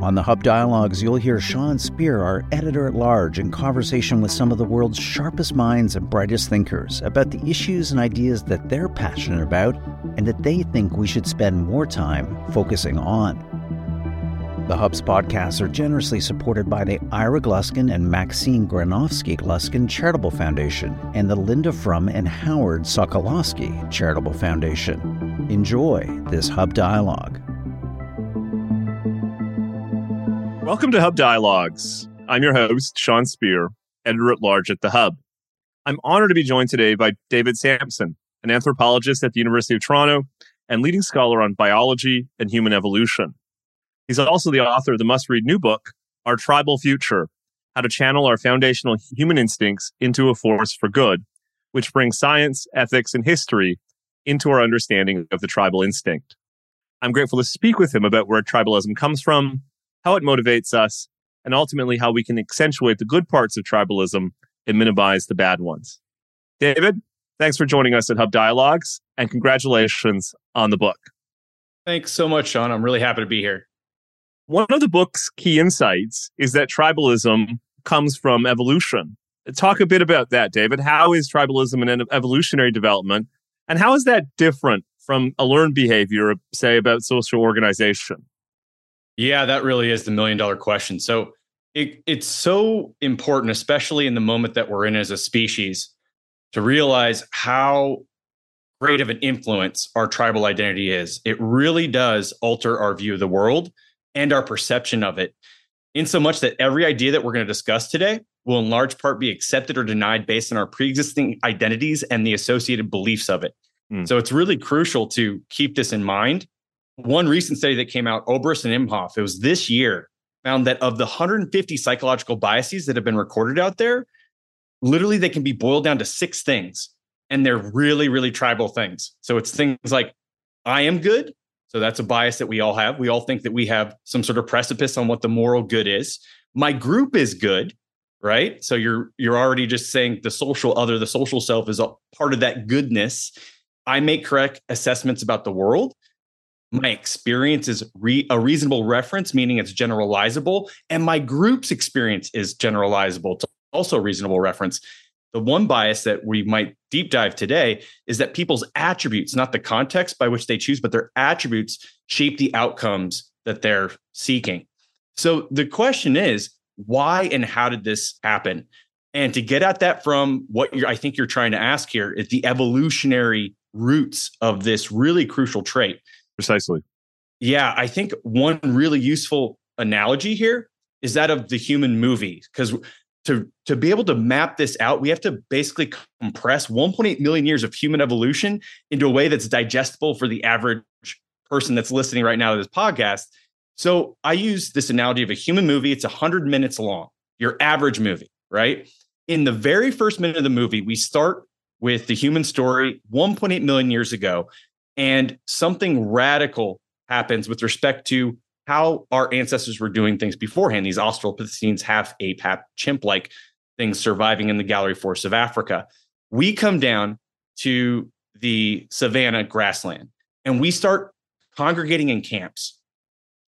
On the Hub Dialogues, you'll hear Sean Speer, our editor at large, in conversation with some of the world's sharpest minds and brightest thinkers about the issues and ideas that they're passionate about and that they think we should spend more time focusing on. The Hub's podcasts are generously supported by the Ira Gluskin and Maxine Granovsky Gluskin Charitable Foundation and the Linda Frum and Howard Sokolowski Charitable Foundation. Enjoy this Hub Dialogue. Welcome to Hub Dialogues. I'm your host, Sean Speer, editor at large at The Hub. I'm honored to be joined today by David Samson, an anthropologist at the University of Toronto and leading scholar on biology and human evolution. He's also the author of the must read new book, Our Tribal Future How to Channel Our Foundational Human Instincts into a Force for Good, which brings science, ethics, and history into our understanding of the tribal instinct. I'm grateful to speak with him about where tribalism comes from how it motivates us, and ultimately how we can accentuate the good parts of tribalism and minimize the bad ones. David, thanks for joining us at Hub Dialogues, and congratulations on the book. Thanks so much, Sean. I'm really happy to be here. One of the book's key insights is that tribalism comes from evolution. Talk a bit about that, David. How is tribalism an evolutionary development? And how is that different from a learned behavior, say, about social organization? Yeah, that really is the million dollar question. So it, it's so important, especially in the moment that we're in as a species, to realize how great of an influence our tribal identity is. It really does alter our view of the world and our perception of it, in so much that every idea that we're going to discuss today will, in large part, be accepted or denied based on our pre existing identities and the associated beliefs of it. Mm. So it's really crucial to keep this in mind one recent study that came out, Oeberst and Imhoff, it was this year, found that of the 150 psychological biases that have been recorded out there, literally they can be boiled down to six things. And they're really, really tribal things. So it's things like, I am good. So that's a bias that we all have. We all think that we have some sort of precipice on what the moral good is. My group is good, right? So you're you're already just saying the social other, the social self is a part of that goodness. I make correct assessments about the world my experience is re- a reasonable reference, meaning it's generalizable, and my group's experience is generalizable to also reasonable reference. The one bias that we might deep dive today is that people's attributes, not the context by which they choose, but their attributes shape the outcomes that they're seeking. So the question is, why and how did this happen? And to get at that from what I think you're trying to ask here is the evolutionary roots of this really crucial trait. Precisely. Yeah, I think one really useful analogy here is that of the human movie because to to be able to map this out, we have to basically compress 1.8 million years of human evolution into a way that's digestible for the average person that's listening right now to this podcast. So I use this analogy of a human movie. It's 100 minutes long, your average movie, right? In the very first minute of the movie, we start with the human story 1.8 million years ago and something radical happens with respect to how our ancestors were doing things beforehand. These Australopithecines, half ape, half chimp like things surviving in the gallery forest of Africa. We come down to the savanna grassland and we start congregating in camps.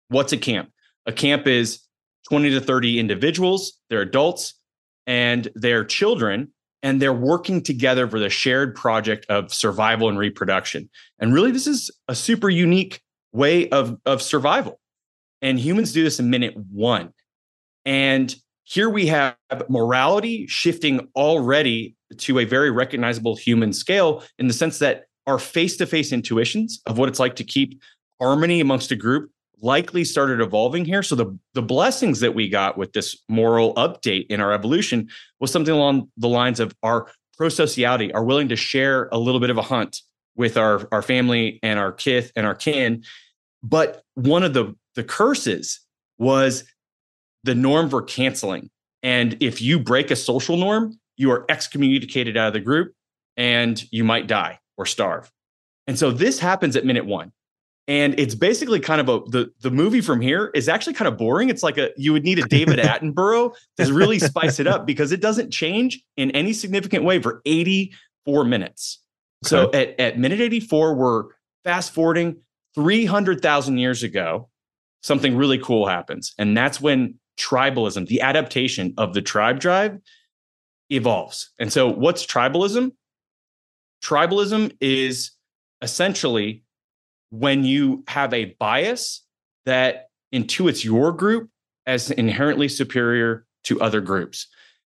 What's a camp? A camp is 20 to 30 individuals, they're adults, and they're children and they're working together for the shared project of survival and reproduction. And really, this is a super unique way of, of survival. And humans do this in minute one. And here we have morality shifting already to a very recognizable human scale in the sense that our face to face intuitions of what it's like to keep harmony amongst a group likely started evolving here. So the the blessings that we got with this moral update in our evolution was something along the lines of our prosociality, are willing to share a little bit of a hunt with our our family and our kith and our kin. But one of the the curses was the norm for canceling. And if you break a social norm, you are excommunicated out of the group and you might die or starve. And so this happens at minute one. And it's basically kind of a the the movie from here is actually kind of boring. It's like a you would need a David Attenborough to really spice it up because it doesn't change in any significant way for 84 minutes. Okay. So at, at minute 84, we're fast forwarding 300,000 years ago, something really cool happens. And that's when tribalism, the adaptation of the tribe drive, evolves. And so, what's tribalism? Tribalism is essentially when you have a bias that intuits your group as inherently superior to other groups.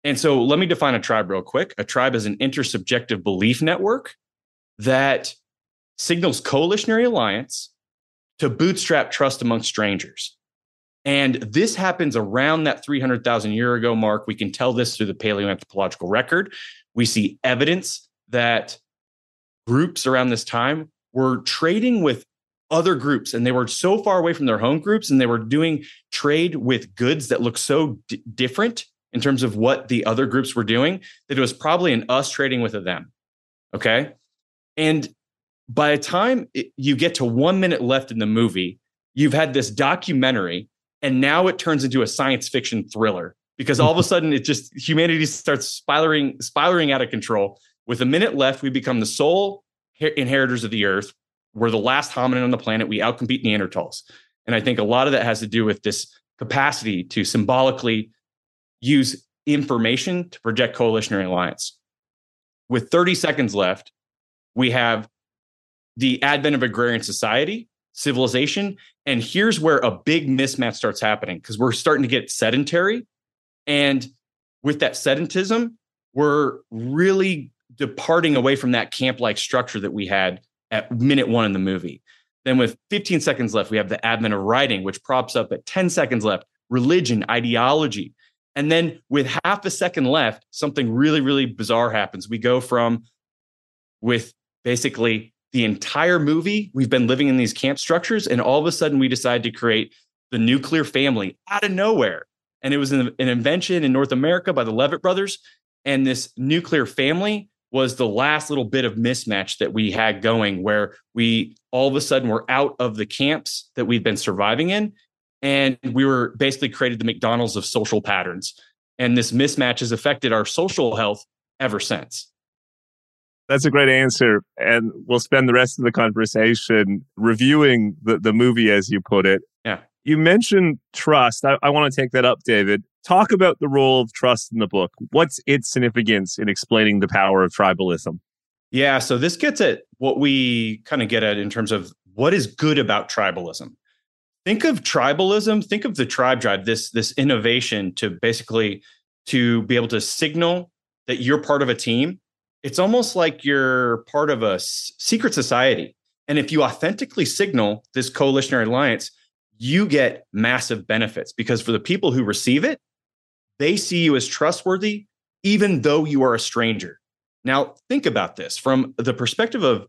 And so, let me define a tribe real quick. A tribe is an intersubjective belief network that signals coalitionary alliance to bootstrap trust among strangers. And this happens around that 300,000 year ago mark. We can tell this through the paleoanthropological record. We see evidence that groups around this time were trading with other groups and they were so far away from their home groups and they were doing trade with goods that looked so d- different in terms of what the other groups were doing that it was probably an us trading with a them. Okay. And by the time it, you get to one minute left in the movie, you've had this documentary and now it turns into a science fiction thriller because all of a sudden it just humanity starts spiraling spiraling out of control with a minute left we become the sole inheritors of the earth we're the last hominin on the planet we outcompete neanderthals and i think a lot of that has to do with this capacity to symbolically use information to project coalitionary alliance with 30 seconds left we have the advent of agrarian society civilization. And here's where a big mismatch starts happening because we're starting to get sedentary. And with that sedentism, we're really departing away from that camp like structure that we had at minute one in the movie. Then, with 15 seconds left, we have the advent of writing, which props up at 10 seconds left, religion, ideology. And then, with half a second left, something really, really bizarre happens. We go from with basically the entire movie, we've been living in these camp structures, and all of a sudden we decide to create the nuclear family out of nowhere. And it was an, an invention in North America by the Levitt brothers. And this nuclear family was the last little bit of mismatch that we had going, where we all of a sudden were out of the camps that we've been surviving in. And we were basically created the McDonald's of social patterns. And this mismatch has affected our social health ever since. That's a great answer. And we'll spend the rest of the conversation reviewing the, the movie, as you put it. Yeah. You mentioned trust. I, I want to take that up, David. Talk about the role of trust in the book. What's its significance in explaining the power of tribalism? Yeah. So this gets at what we kind of get at in terms of what is good about tribalism. Think of tribalism, think of the tribe drive, this, this innovation to basically to be able to signal that you're part of a team it's almost like you're part of a secret society. And if you authentically signal this coalitionary alliance, you get massive benefits because for the people who receive it, they see you as trustworthy, even though you are a stranger. Now, think about this from the perspective of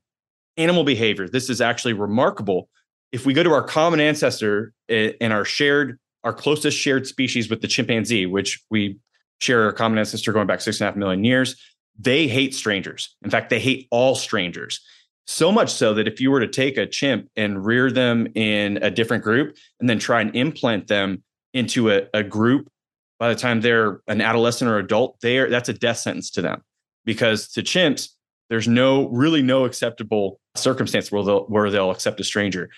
animal behavior. This is actually remarkable. If we go to our common ancestor and eh, our shared, our closest shared species with the chimpanzee, which we share our common ancestor going back six and a half million years, they hate strangers. In fact, they hate all strangers. So much so that if you were to take a chimp and rear them in a different group and then try and implant them into a, a group by the time they're an adolescent or adult, they are, that's a death sentence to them. Because to chimps, there's no really no acceptable circumstance where they'll, where they'll accept a stranger.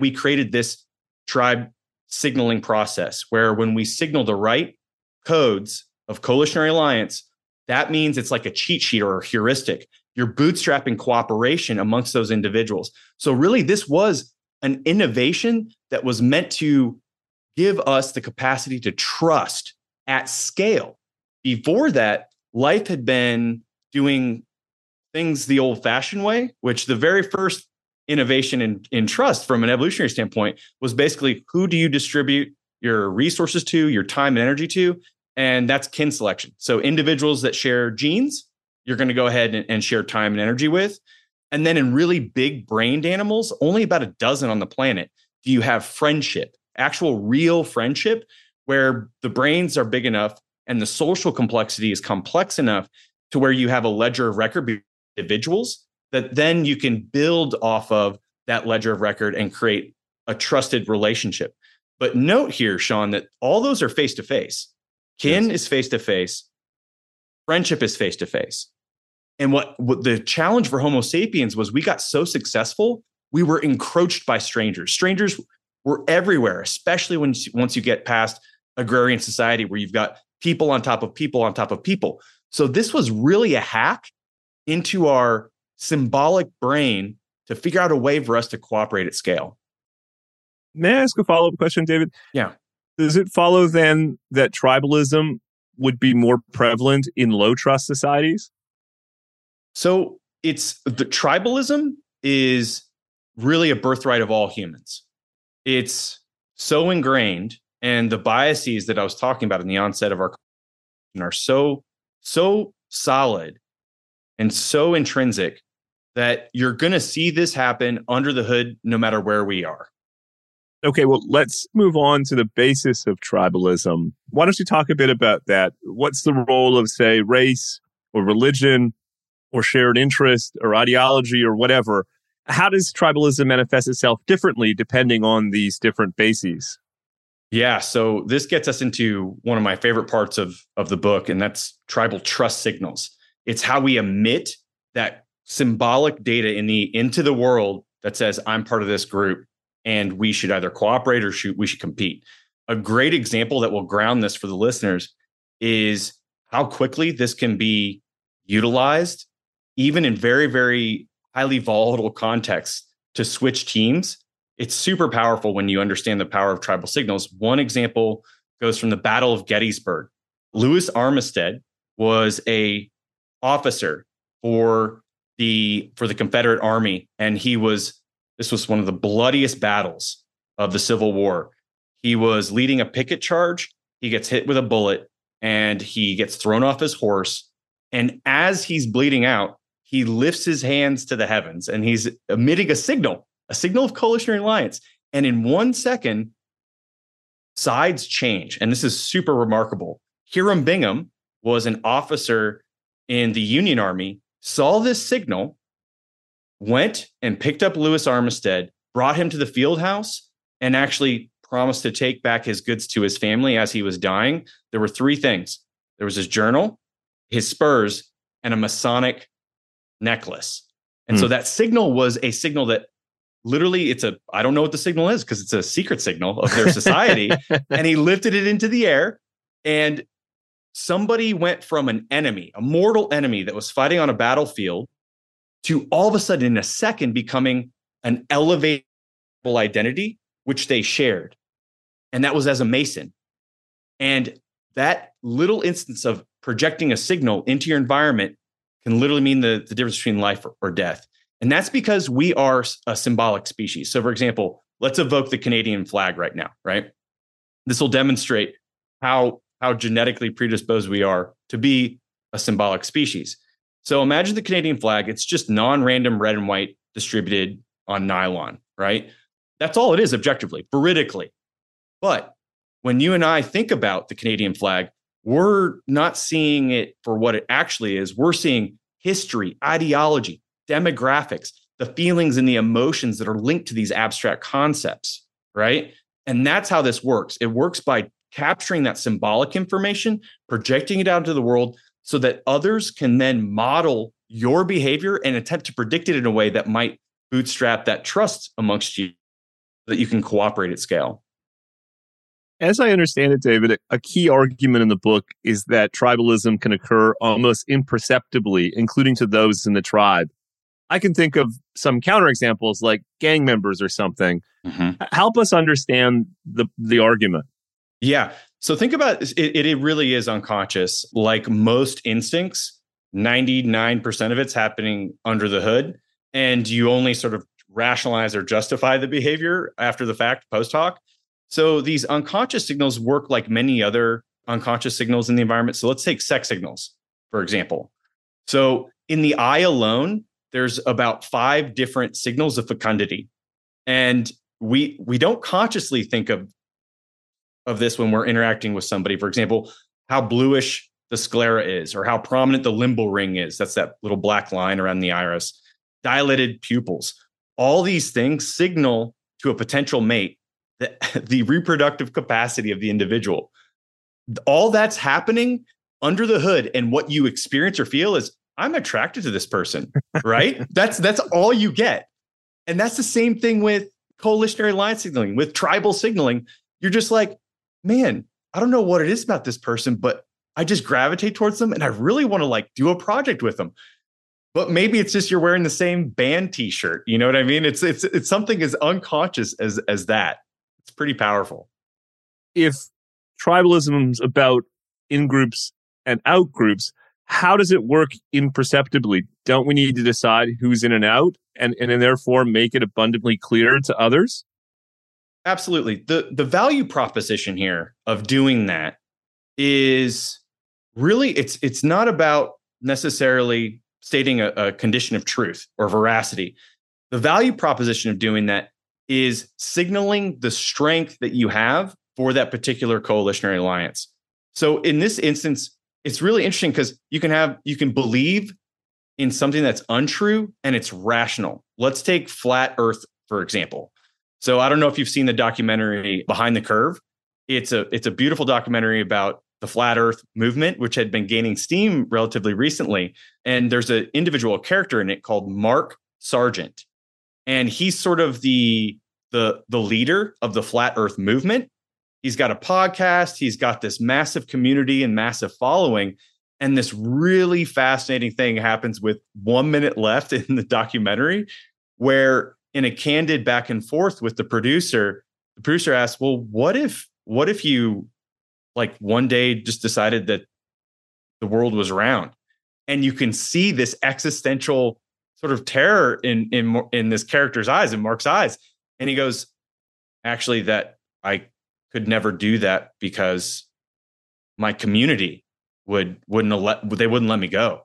We created this tribe signaling process where when we signal the right codes of coalitionary alliance, that means it's like a cheat sheet or a heuristic. You're bootstrapping cooperation amongst those individuals. So, really, this was an innovation that was meant to give us the capacity to trust at scale. Before that, life had been doing things the old fashioned way, which the very first innovation in, in trust from an evolutionary standpoint was basically who do you distribute your resources to, your time and energy to, and that's kin selection. So individuals that share genes, you're going to go ahead and, and, share time and energy with. And then in really big brained animals, only about a dozen on the planet, do you have friendship actual real friendship where the brains are big enough and the social complexity is complex enough to where you have a ledger of record individuals that then you can build off of that ledger of record and create a trusted relationship. But note here, Sean, that all those are face to face. Kin yes. is face to face, friendship is face to face. And what, what the challenge for Homo sapiens was we got so successful, we were encroached by strangers. Strangers were everywhere, especially when once you get past agrarian society where you've got people on top of people on top of people. So this was really a hack into our symbolic brain to figure out a way for us to cooperate at scale. May I ask a follow up question, David? Yeah. Does it follow then that tribalism would be more prevalent in low trust societies? So it's the tribalism is really a birthright of all humans. It's so ingrained, and the biases that I was talking about in the onset of our are so so solid and so intrinsic that you're going to see this happen under the hood no matter where we are. Okay, well, let's move on to the basis of tribalism. Why don't you talk a bit about that? What's the role of, say, race or religion or shared interest or ideology or whatever? How does tribalism manifest itself differently depending on these different bases? Yeah, so this gets us into one of my favorite parts of, of the book, and that's tribal trust signals. It's how we emit that symbolic data in the into the world that says I'm part of this group and we should either cooperate or should we should compete. A great example that will ground this for the listeners is how quickly this can be utilized even in very very highly volatile contexts to switch teams. It's super powerful when you understand the power of tribal signals. One example goes from the Battle of Gettysburg. Lewis Armistead was a officer for the for the Confederate Army, and he was this was one of the bloodiest battles of the Civil War. He was leading a Pickett charge. He gets hit with a bullet, and he gets thrown off his horse. And as he's bleeding out, he lifts his hands to the heavens, and he's emitting a signal, a signal of coalitionary alliance. And in one second, sides change, and this is super remarkable. Hiram Bingham was an officer in the Union Army saw this signal, went and picked up Lewis Armistead, brought him to the field house, and actually promised to take back his goods to his family as he was dying. There were three things there was his journal, his spurs, and a Masonic necklace. And so hmm. that signal was a signal that literally it's a I don't know what the signal is because it's a secret signal of their society. and he lifted it into the air and somebody went from an enemy, a mortal enemy that was fighting on a battlefield, to all of a sudden in a second becoming an elevatable identity, which they shared. And that was as a Mason. And that little instance of projecting a signal into your environment can literally mean the, the difference between life or, or death. And that's because we are a symbolic species. So, for example, let's evoke the Canadian flag right now, right? This will demonstrate how how genetically predisposed we are to be a symbolic species. So imagine the Canadian flag, it's just non random red and white distributed on nylon, right? That's all it is objectively, veridically. But when you and I think about the Canadian flag, we're not seeing it for what it actually is. We're seeing history, ideology, demographics, the feelings and the emotions that are linked to these abstract concepts, right? And that's how this works. It works by capturing that symbolic information, projecting it out into the world so that others can then model your behavior and attempt to predict it in a way that might bootstrap that trust amongst you that you can cooperate at scale. As I understand it, David, a key argument in the book is that tribalism can occur almost imperceptibly, including to those in the tribe. I can think of some counterexamples like gang members or something. Mm-hmm. Help us understand the, the argument. Yeah. So think about it, it really is unconscious. Like most instincts, 99% of it's happening under the hood. And you only sort of rationalize or justify the behavior after the fact, post hoc. So these unconscious signals work like many other unconscious signals in the environment. So let's take sex signals, for example. So in the eye alone, there's about five different signals of fecundity. And we we don't consciously think of of this when we're interacting with somebody. For example, how bluish the sclera is, or how prominent the limbal ring is. That's that little black line around the iris. Dilated pupils. All these things signal to a potential mate the, the reproductive capacity of the individual. All that's happening under the hood, and what you experience or feel is, I'm attracted to this person, right? that's that's all you get. And that's the same thing with coalitionary line signaling, with tribal signaling. You're just like, man, I don't know what it is about this person, but I just gravitate towards them and I really want to like do a project with them. But maybe it's just you're wearing the same band t-shirt. You know what I mean? It's it's it's something as unconscious as as that. It's pretty powerful. If tribalism's about in groups and out groups, how does it work imperceptibly? Don't we need to decide who's in and out and, and, and therefore make it abundantly clear to others? Absolutely. The the value proposition here of doing that is really it's it's not about necessarily stating a, a condition of truth or veracity. The value proposition of doing that is signaling the strength that you have for that particular coalitionary alliance. So in this instance, it's really interesting because you can have you can believe in something that's untrue and it's rational. Let's take flat earth for example. So I don't know if you've seen the documentary Behind the Curve. It's a it's a beautiful documentary about the flat earth movement which had been gaining steam relatively recently and there's an individual character in it called Mark Sargent. And he's sort of the the the leader of the flat earth movement He's got a podcast, he's got this massive community and massive following. And this really fascinating thing happens with one minute left in the documentary, where in a candid back and forth with the producer, the producer asks, Well, what if, what if you like one day just decided that the world was round? And you can see this existential sort of terror in in in this character's eyes, in Mark's eyes. And he goes, Actually, that I could never do that because my community would wouldn't let they wouldn't let me go.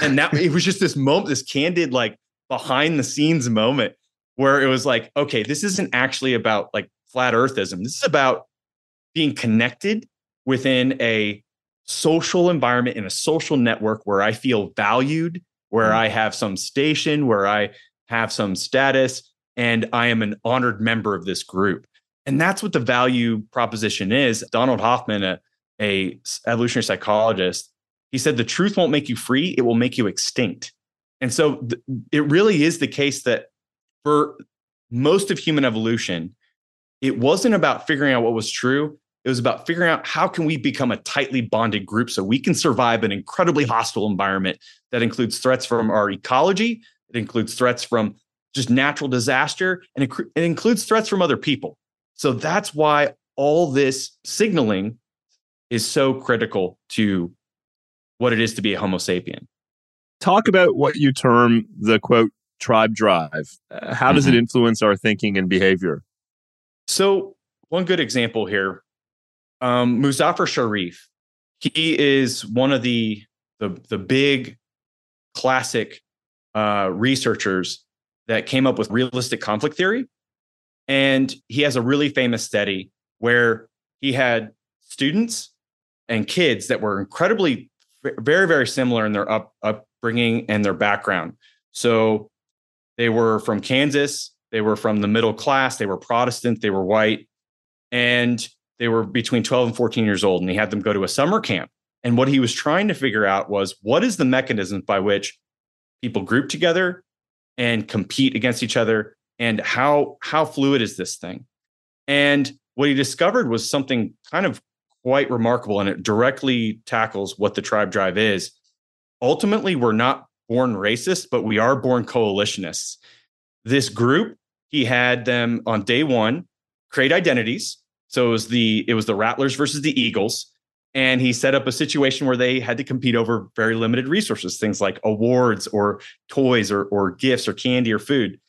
And that it was just this moment, this candid, like behind the scenes moment where it was like, okay, this isn't actually about like flat earthism. This is about being connected within a social environment in a social network where I feel valued, where mm-hmm. I have some station, where I have some status, and I am an honored member of this group. And that's what the value proposition is. Donald Hoffman, a, a evolutionary psychologist, he said the truth won't make you free, it will make you extinct. And so th- it really is the case that for most of human evolution, it wasn't about figuring out what was true. It was about figuring out how can we become a tightly bonded group so we can survive an incredibly hostile environment that includes threats from our ecology, it includes threats from just natural disaster, and it, it includes threats from other people. So that's why all this signaling is so critical to what it is to be a Homo sapien. Talk about what you term the quote tribe drive. Uh, how does mm-hmm. it influence our thinking and behavior? So, one good example here um, Muzafer Sherif. He is one of the the, the big classic uh, researchers that came up with realistic conflict theory. And he has a really famous study where he had students and kids that were incredibly very very similar in their up, upbringing and their background. So they were from Kansas, they were from the middle class, they were Protestant, they were white, and they were between 12 and 14 years old and he had them go to a summer camp. And what he was trying to figure out was what is the mechanism by which people group together and compete against each other? And how how fluid is this thing? And what he discovered was something kind of quite remarkable and it directly tackles what the tribe drive is. Ultimately we're not born racist but we are born coalitionists. This group he had them on day one create identities. So it was the it was the rattlers versus the eagles. And he set up a situation where they had to compete over very limited resources things like awards or toys or, or gifts or candy or food.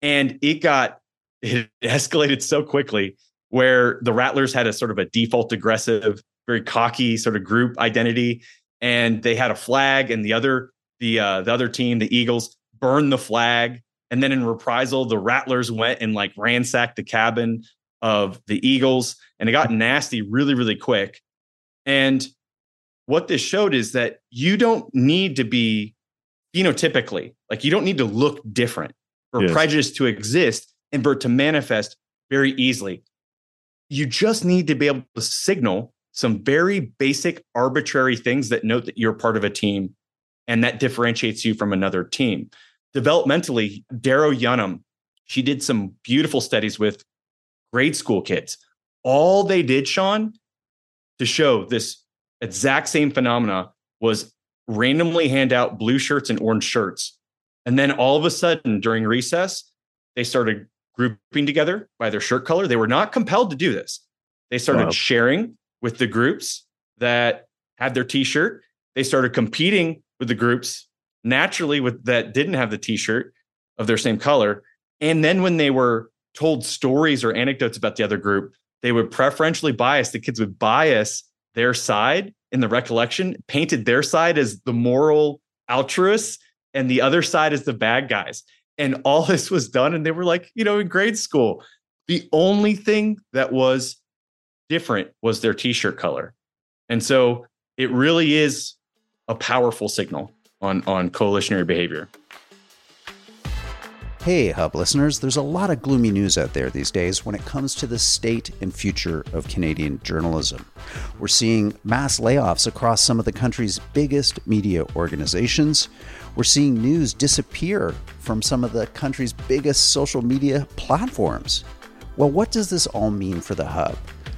And it got it escalated so quickly where the Rattlers had a sort of a default aggressive, very cocky sort of group identity, and they had a flag, and the other the uh, the other team, the Eagles, burned the flag, and then in reprisal, the Rattlers went and like ransacked the cabin of the Eagles, and it got nasty really, really quick. And what this showed is that you don't need to be phenotypically, like you don't need to look different for yes. prejudice to exist and for it to manifest very easily. You just need to be able to signal some very basic arbitrary things that note that you're part of a team and that differentiates you from another team. Developmentally, Darrow Yunnan, she did some beautiful studies with grade school kids. All they did, Sean, to show this exact same phenomena was randomly hand out blue shirts and orange shirts. And then all of a sudden during recess, they started grouping together by their shirt color. They were not compelled to do this. They started wow. sharing with the groups that had their t-shirt. They started competing with the groups naturally with that didn't have the t-shirt of their same color. And then when they were told stories or anecdotes about the other group, they would preferentially bias. The kids would bias their side in the recollection, painted their side as the moral altruists and the other side as the bad guys. And all this was done, and they were like, you know, in grade school. The only thing that was different was their t shirt color. And so it really is a powerful signal on, on coalitionary behavior. Hey, Hub listeners, there's a lot of gloomy news out there these days when it comes to the state and future of Canadian journalism. We're seeing mass layoffs across some of the country's biggest media organizations. We're seeing news disappear from some of the country's biggest social media platforms. Well, what does this all mean for the Hub?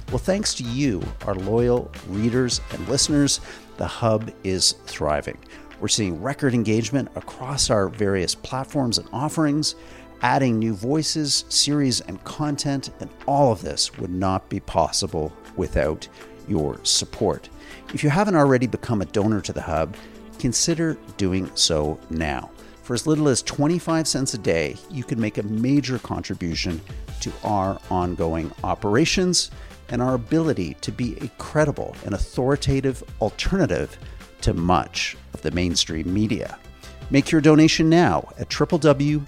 Well, thanks to you, our loyal readers and listeners, the Hub is thriving. We're seeing record engagement across our various platforms and offerings, adding new voices, series, and content, and all of this would not be possible without your support. If you haven't already become a donor to the Hub, consider doing so now. For as little as 25 cents a day, you can make a major contribution to our ongoing operations and our ability to be a credible and authoritative alternative to much of the mainstream media. Make your donation now at www.thehub.ca.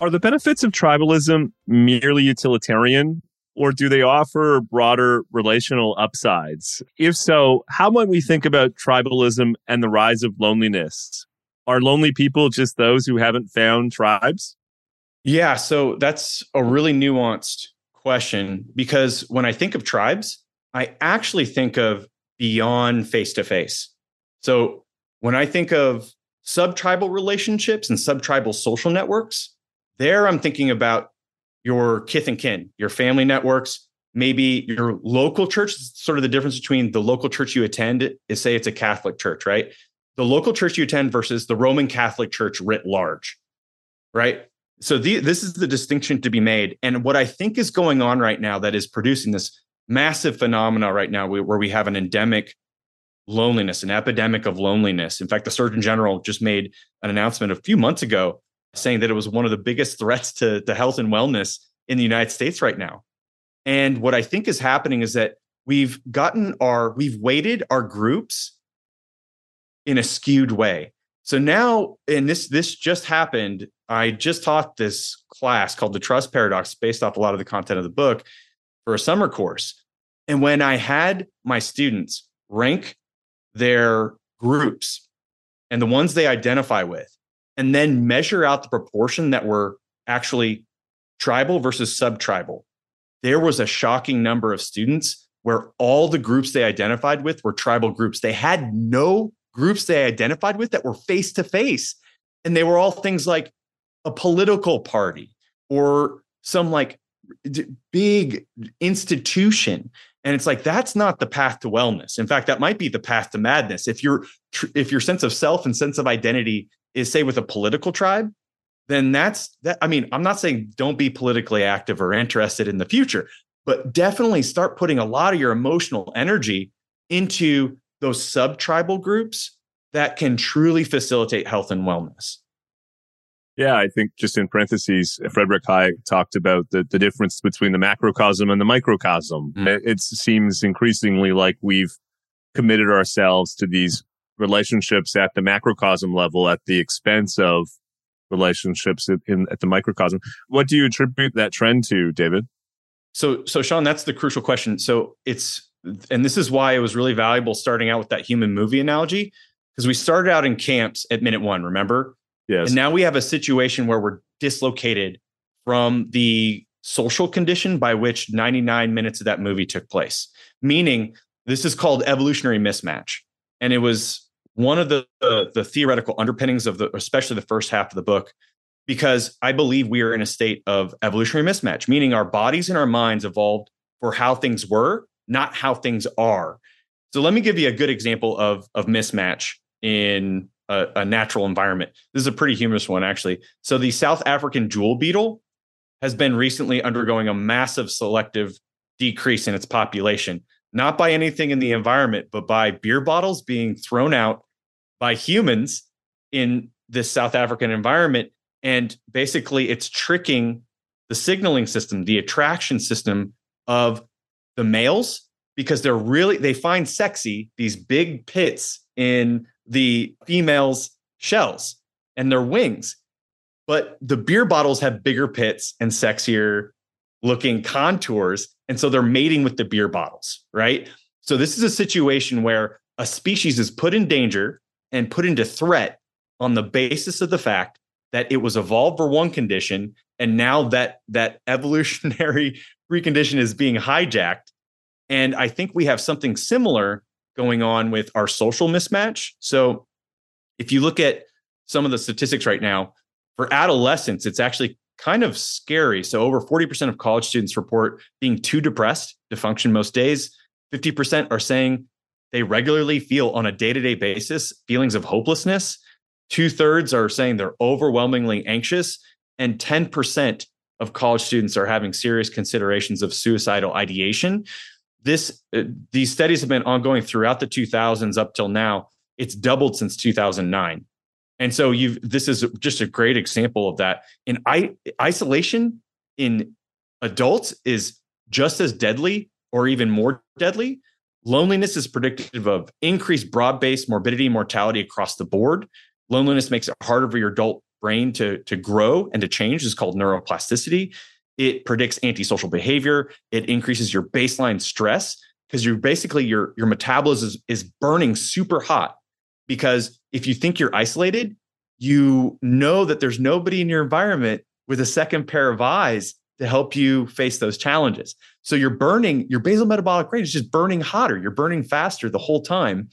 Are the benefits of tribalism merely utilitarian, or do they offer broader relational upsides? If so, how might we think about tribalism and the rise of loneliness? Are lonely people just those who haven't found tribes? Yeah, so that's a really nuanced question because when I think of tribes, I actually think of beyond face to face. So when I think of sub-tribal relationships and sub-tribal social networks, there I'm thinking about your kith and kin, your family networks, maybe your local church. Sort of the difference between the local church you attend is say it's a Catholic church, right? The local church you attend versus the Roman Catholic Church writ large, right? So the, this is the distinction to be made. And what i think is going on right now that is producing this massive phenomena right now where we have an endemic loneliness an epidemic of loneliness. In fact the surgeon general just made an announcement a few months ago saying that it was one of the biggest threats to, to health and wellness in the united states right now. And what i think is happening is that we've gotten our we've weighted our groups in a skewed way. So now, and this this just happened. I just taught this class called the Trust Paradox, based off a lot of the content of the book, for a summer course. And when I had my students rank their groups and the ones they identify with, and then measure out the proportion that were actually tribal versus sub-tribal, there was a shocking number of students where all the groups they identified with were tribal groups. They had no groups they identified with that were face to face. And they were all things like a political party or some like big institution. And it's like that's not the path to wellness. In fact, that might be the path to madness. If your if your sense of self and sense of identity is say with a political tribe, then that's that. I mean, I'm not saying don't be politically active or interested in the future, but definitely start putting a lot of your emotional energy into those sub tribal groups that can truly facilitate health and wellness. Yeah, I think just in parentheses, Frederick Hayek talked about the, the difference between the macrocosm and the microcosm. Mm. It, it seems increasingly like we've committed ourselves to these relationships at the macrocosm level at the expense of relationships in, in, at the microcosm. What do you attribute that trend to, David? So, so Sean, that's the crucial question. So it's, and this is why it was really valuable starting out with that human movie analogy, because we started out in camps at minute one, remember? Yes. And now we have a situation where we're dislocated from the social condition by which 99 minutes of that movie took place. Meaning, this is called evolutionary mismatch. And it was one of the, the, the theoretical underpinnings of the, especially the first half of the book, because I believe we are in a state of evolutionary mismatch, meaning our bodies and our minds evolved for how things were, not how things are. So let me give you a good example of, of mismatch in a, a natural environment. This is a pretty humorous one, actually. So the South African jewel beetle has been recently undergoing a massive selective decrease in its population, not by anything in the environment, but by beer bottles being thrown out by humans in this South African environment. And basically, it's tricking the signaling system, the attraction system of the males, because they're really, they find sexy these big pits in the females' shells and their wings. But the beer bottles have bigger pits and sexier looking contours. And so they're mating with the beer bottles, right? So this is a situation where a species is put in danger and put into threat on the basis of the fact that it was evolved for one condition and now that that evolutionary precondition is being hijacked and i think we have something similar going on with our social mismatch so if you look at some of the statistics right now for adolescents it's actually kind of scary. So, over 40% of college students report being too depressed to function most days. 50% are saying they regularly feel on a day to day basis feelings of hopelessness. Two thirds are saying they're overwhelmingly anxious. And 10% of college students are having serious considerations of suicidal ideation. This, uh, these studies have been ongoing throughout the 2000s up till now. It's doubled since 2009. And so you've this is just a great example of that. In I, isolation in adults is just as deadly or even more deadly. Loneliness is predictive of increased broad-based morbidity and mortality across the board. Loneliness makes it harder for your adult brain to, to grow and to change. It's called neuroplasticity. It predicts antisocial behavior. It increases your baseline stress because you're basically your, your metabolism is, is burning super hot because if you think you're isolated, you know that there's nobody in your environment with a second pair of eyes to help you face those challenges. So you're burning, your basal metabolic rate is just burning hotter. You're burning faster the whole time.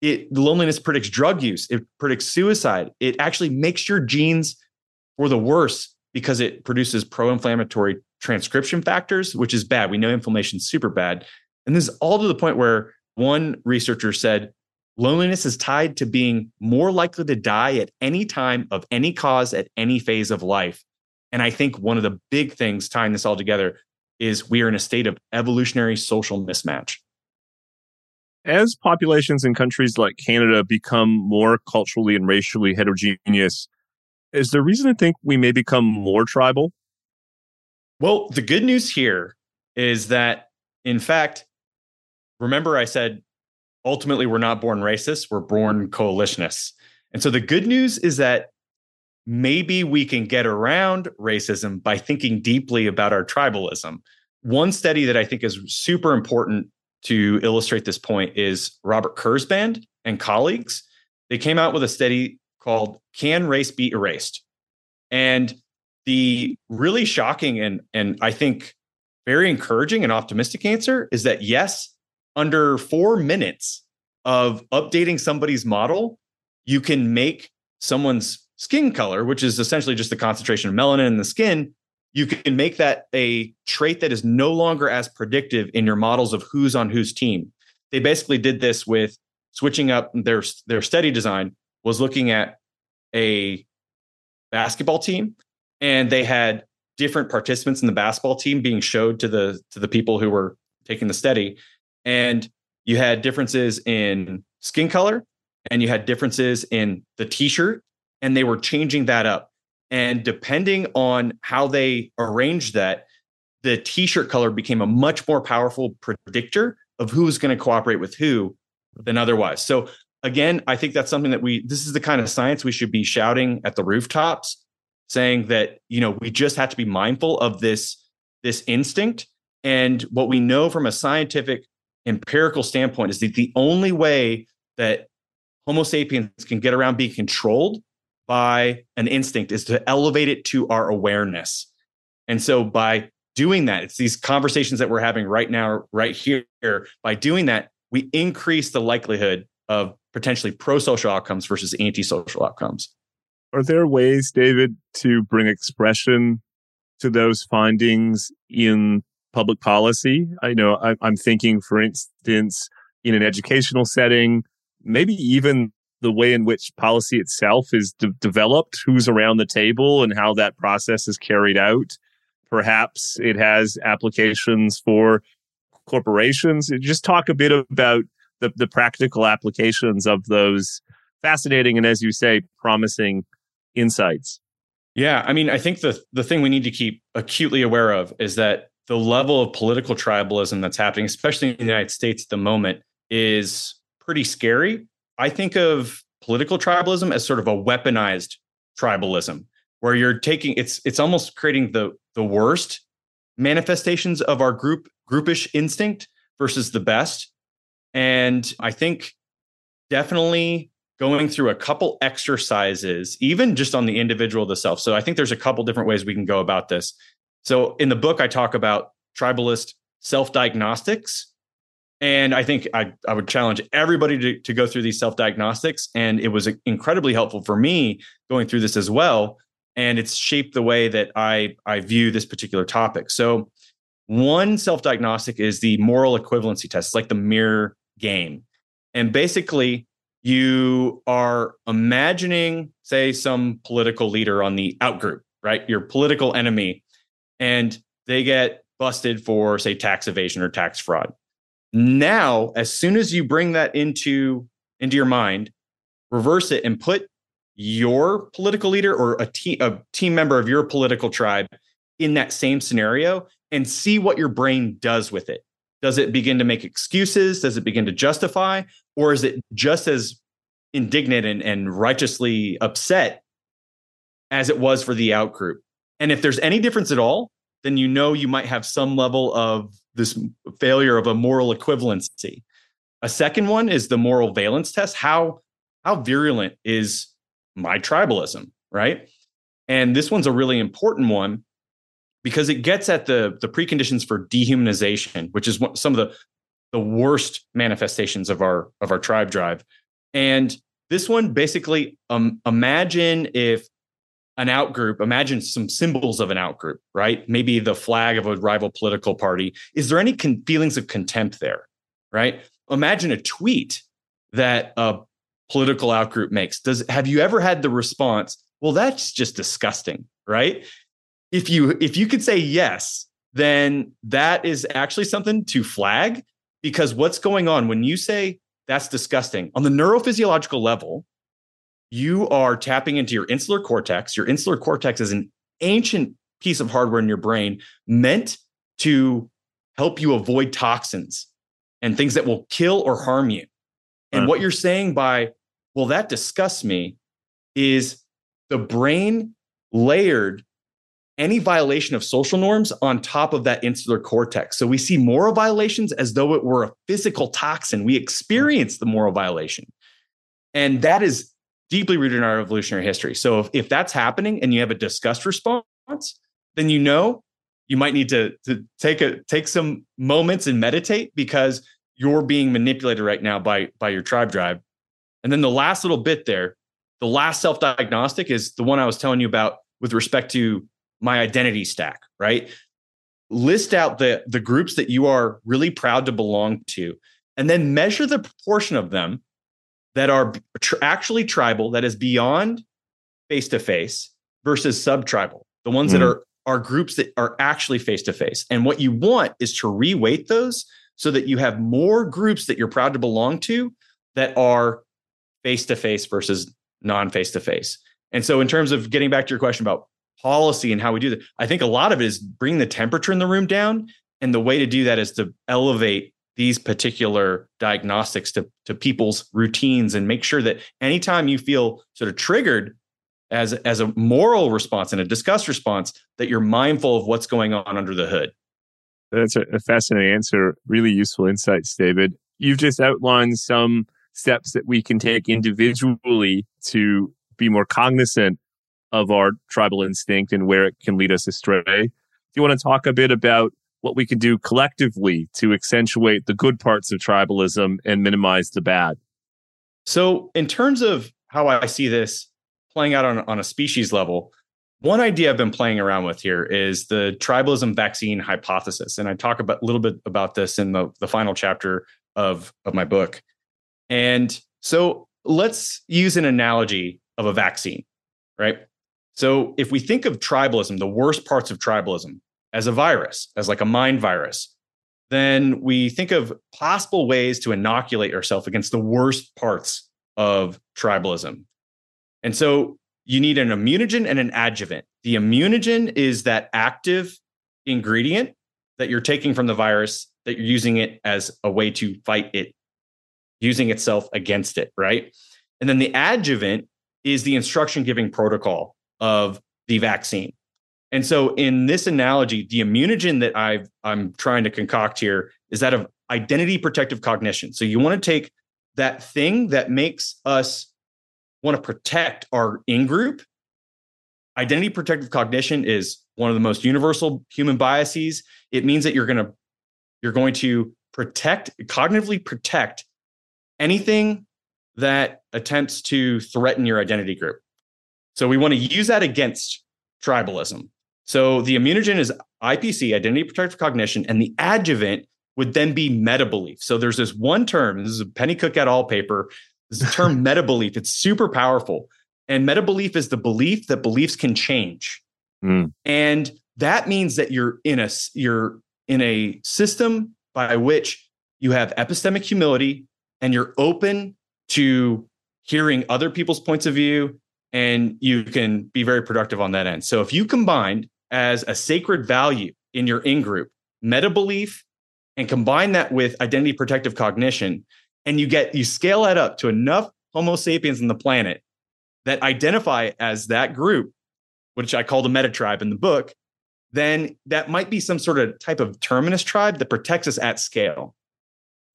It loneliness predicts drug use, it predicts suicide. It actually makes your genes for the worse because it produces pro-inflammatory transcription factors, which is bad. We know inflammation is super bad. And this is all to the point where one researcher said Loneliness is tied to being more likely to die at any time of any cause at any phase of life. And I think one of the big things tying this all together is we are in a state of evolutionary social mismatch. As populations in countries like Canada become more culturally and racially heterogeneous, is there reason to think we may become more tribal? Well, the good news here is that, in fact, remember I said ultimately we're not born racist, we're born coalitionists. And so the good news is that maybe we can get around racism by thinking deeply about our tribalism. One study that I think is super important to illustrate this point is Robert Kurzban and colleagues. They came out with a study called Can Race Be Erased? And the really shocking and, and I think very encouraging and optimistic answer is that yes, under four minutes of updating somebody's model, you can make someone's skin color, which is essentially just the concentration of melanin in the skin, you can make that a trait that is no longer as predictive in your models of who's on whose team. They basically did this with switching up their their study design was looking at a basketball team and they had different participants in the basketball team being showed to the to the people who were taking the study. And you had differences in skin color and you had differences in the t-shirt and they were changing that up. And depending on how they arranged that the t-shirt color became a much more powerful predictor of who was going to cooperate with who than otherwise. So again i think that's something that we this is the kind of science we should be shouting at the rooftops saying that you know we just have to be mindful of this this instinct. And what we know from a scientific empirical standpoint is that the only way that homo sapiens can get around being controlled by an instinct is to elevate it to our awareness. And so by doing that it's these conversations that we're having right now right here by doing that we increase the likelihood of potentially pro-social outcomes versus anti-social outcomes are there ways, David, to bring expression to those findings in public policy? I know I'm thinking, for instance, in an educational setting, maybe even the way in which policy itself is de- developed, who's around the table, and how that process is carried out. Perhaps it has applications for corporations. Just talk a bit about the, the practical applications of those fascinating and, as you say, promising insights. Yeah, I mean, I think the the thing we need to keep acutely aware of is that the level of political tribalism that's happening, especially in the United States at the moment, is pretty scary. I think of political tribalism as sort of a weaponized tribalism, where you're taking it's it's almost creating the the worst manifestations of our group groupish instinct versus the best. And I think definitely going through a couple exercises, even just on the individual the self. So I think there's a couple different ways we can go about this. So in the book, I talk about tribalist self diagnostics. And I think I, I would challenge everybody to, to go through these self diagnostics. And it was incredibly helpful for me going through this as well. And it's shaped the way that I, I view this particular topic. So, one self diagnostic is the moral equivalency test. It's like the mirror game. And basically, you are imagining, say, some political leader on the outgroup, right? Your political enemy, and they get busted for, say, tax evasion or tax fraud. Now, as soon as you bring that into into your mind, reverse it and put your political leader or a team a team member of your political tribe in that same scenario and see what your brain does with it. Does it begin to make excuses? Does it begin to justify? Or is it just as indignant and, and righteously upset as it was for the outgroup? And if there's any difference at all, then you know you might have some level of this failure of a moral equivalency. A second one is the moral valence test. How how virulent is my tribalism, right? And this one's a really important one because it gets at the the preconditions for dehumanization, which is some of the the worst manifestations of our of our tribe drive. And this one basically um, imagine if an outgroup, imagine some symbols of an outgroup, right? Maybe the flag of a rival political party. Is there any con- feelings of contempt there, right? Imagine a tweet that a political outgroup makes. Does have you ever had the response? Well, that's just disgusting, right? If you if you could say yes, then that is actually something to flag because what's going on when you say that's disgusting on the neurophysiological level, you are tapping into your insular cortex. Your insular cortex is an ancient piece of hardware in your brain meant to help you avoid toxins and things that will kill or harm you. And uh-huh. what you're saying by, well, that disgusts me, is the brain layered any violation of social norms on top of that insular cortex. So we see moral violations as though it were a physical toxin. We experience the moral violation. And that is deeply rooted in our evolutionary history. So if, if that's happening and you have a disgust response, then you know you might need to, to take a take some moments and meditate because you're being manipulated right now by by your tribe drive. And then the last little bit there, the last self-diagnostic is the one I was telling you about with respect to my identity stack, right? List out the the groups that you are really proud to belong to and then measure the proportion of them that are tr- actually tribal that is beyond face to face versus sub tribal. The ones mm. that are are groups that are actually face to face. And what you want is to reweight those so that you have more groups that you're proud to belong to that are face to face versus non face to face. And so, in terms of getting back to your question about policy and how we do that. I think a lot of it is bringing the temperature in the room down. And the way to do that is to elevate these particular diagnostics to, to people's routines and make sure that anytime you feel sort of triggered as as a moral response and a disgust response that you're mindful of what's going on under the hood. That's a fascinating answer. Really useful insights, David. You've just outlined some steps that we can take individually to be more cognizant of our tribal instinct and where it can lead us astray. Do you want to talk a bit about what we can do collectively to accentuate the good parts of tribalism and minimize the bad? So, in terms of how I see this playing out on, on a species level, one idea I've been playing around with here is the tribalism vaccine hypothesis. And I talk about a little bit about this in the, the final chapter of, of my book. And so let's use an analogy of a vaccine, right? So if we think of tribalism, the worst parts of tribalism as a virus, as like a mind virus, then we think of possible ways to inoculate ourselves against the worst parts of tribalism. And so you need an immunogen and an adjuvant. The immunogen is that active ingredient that you're taking from the virus that you're using it as a way to fight it, using itself against it, right? And then the adjuvant is the instruction giving protocol of the vaccine. And so in this analogy, the immunogen that I've, I'm trying to concoct here is that of identity protective cognition. So you want to take that thing that makes us want to protect our in group. Identity protective cognition is one of the most universal human biases. It means that you're going to you're going to protect cognitively protect anything that attempts to threaten your identity group. So we want to use that against tribalism. So the immunogen is IPC, identity protective cognition, and the adjuvant would then be meta belief. So there's this one term, this is a Pennycook et al. paper this is the term meta belief. It's super powerful. And meta belief is the belief that beliefs can change. Mm. And that means that you're in a you're in a system by which you have epistemic humility and you're open to hearing other people's points of view and you can be very productive on that end. So if you combined as a sacred value in your in group meta belief and combine that with identity protective cognition, and you get you scale that up to enough homo sapiens on the planet that identify as that group which i call the meta tribe in the book then that might be some sort of type of terminus tribe that protects us at scale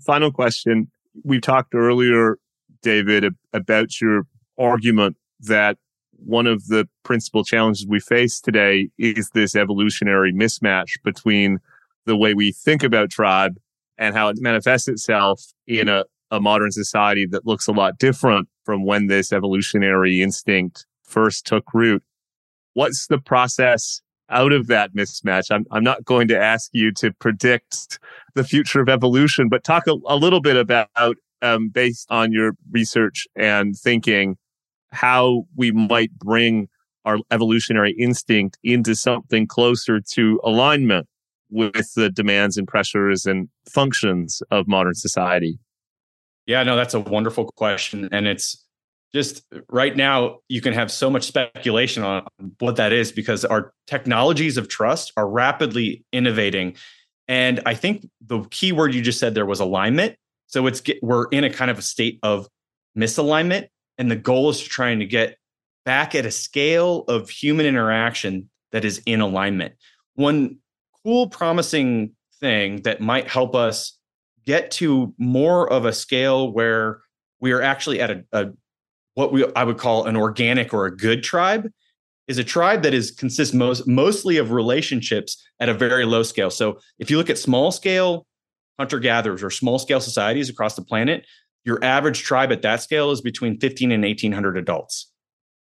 final question we talked earlier david about your argument that one of the principal challenges we face today is this evolutionary mismatch between the way we think about tribe and how it manifests itself in a a modern society that looks a lot different from when this evolutionary instinct first took root. What's the process out of that mismatch? I'm, I'm not going to ask you to predict the future of evolution, but talk a, a little bit about, um, based on your research and thinking, how we might bring our evolutionary instinct into something closer to alignment with the demands and pressures and functions of modern society. Yeah, no, that's a wonderful question. And it's just right now, you can have so much speculation on what that is because our technologies of trust are rapidly innovating. And I think the key word you just said there was alignment. So it's we're in a kind of a state of misalignment. And the goal is to trying to get back at a scale of human interaction that is in alignment. One cool, promising thing that might help us get to more of a scale where we are actually at a, a what we I would call an organic or a good tribe is a tribe that is consists most mostly of relationships at a very low scale. So if you look at small scale hunter gatherers or small scale societies across the planet, your average tribe at that scale is between 15 and 1800 adults.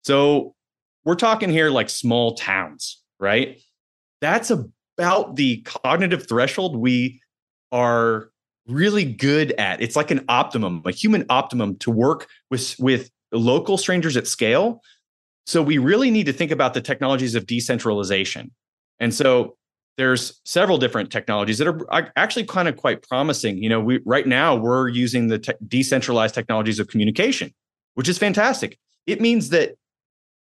So we're talking here like small towns, right? That's about the cognitive threshold we are really good at. It's like an optimum, a human optimum to work with with local strangers at scale. So we really need to think about the technologies of decentralization. And so there's several different technologies that are actually kind of quite promising. You know, we right now we're using the te- decentralized technologies of communication, which is fantastic. It means that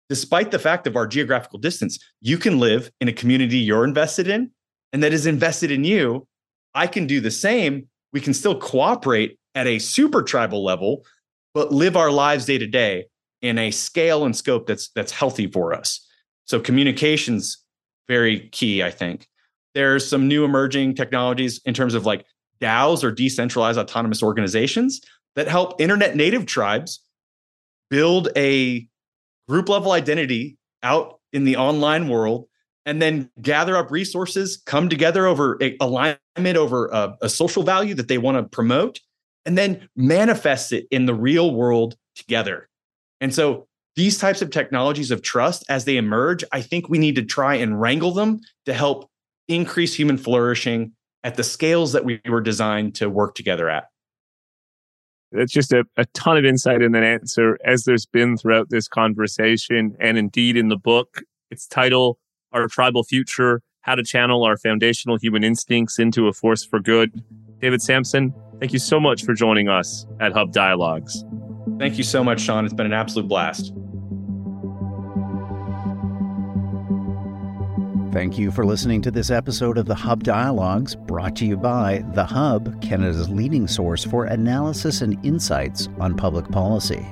despite the fact of our geographical distance, you can live in a community you're invested in and that is invested in you. I can do the same we can still cooperate at a super tribal level, but live our lives day to day in a scale and scope that's that's healthy for us. So communications very key, I think. There's some new emerging technologies in terms of like DAOs or decentralized autonomous organizations that help internet native tribes build a group level identity out in the online world and then gather up resources, come together over a, alignment over a, a social value that they want to promote, and then manifest it in the real world together. And so these types of technologies of trust, as they emerge, I think we need to try and wrangle them to help increase human flourishing at the scales that we were designed to work together at. That's just a, a ton of insight in that answer, as there's been throughout this conversation and indeed in the book. Its title, Our Tribal Future How to Channel Our Foundational Human Instincts into a Force for Good. David Samson, thank you so much for joining us at Hub Dialogues. Thank you so much, Sean. It's been an absolute blast. Thank you for listening to this episode of the Hub Dialogues, brought to you by The Hub, Canada's leading source for analysis and insights on public policy.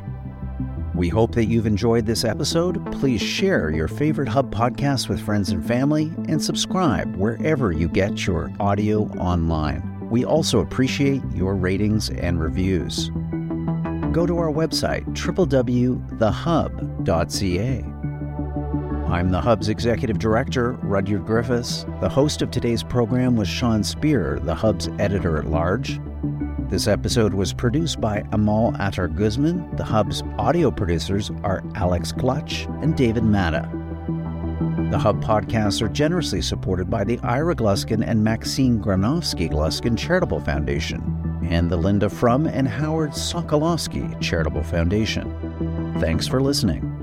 We hope that you've enjoyed this episode. Please share your favorite Hub podcast with friends and family and subscribe wherever you get your audio online. We also appreciate your ratings and reviews. Go to our website, www.thehub.ca I'm the Hub's executive director, Rudyard Griffiths. The host of today's program was Sean Speer, the Hub's editor at large. This episode was produced by Amal Attar Guzman. The Hub's audio producers are Alex Clutch and David Matta. The Hub podcasts are generously supported by the Ira Gluskin and Maxine Granovsky Gluskin Charitable Foundation and the Linda Frum and Howard Sokolowski Charitable Foundation. Thanks for listening.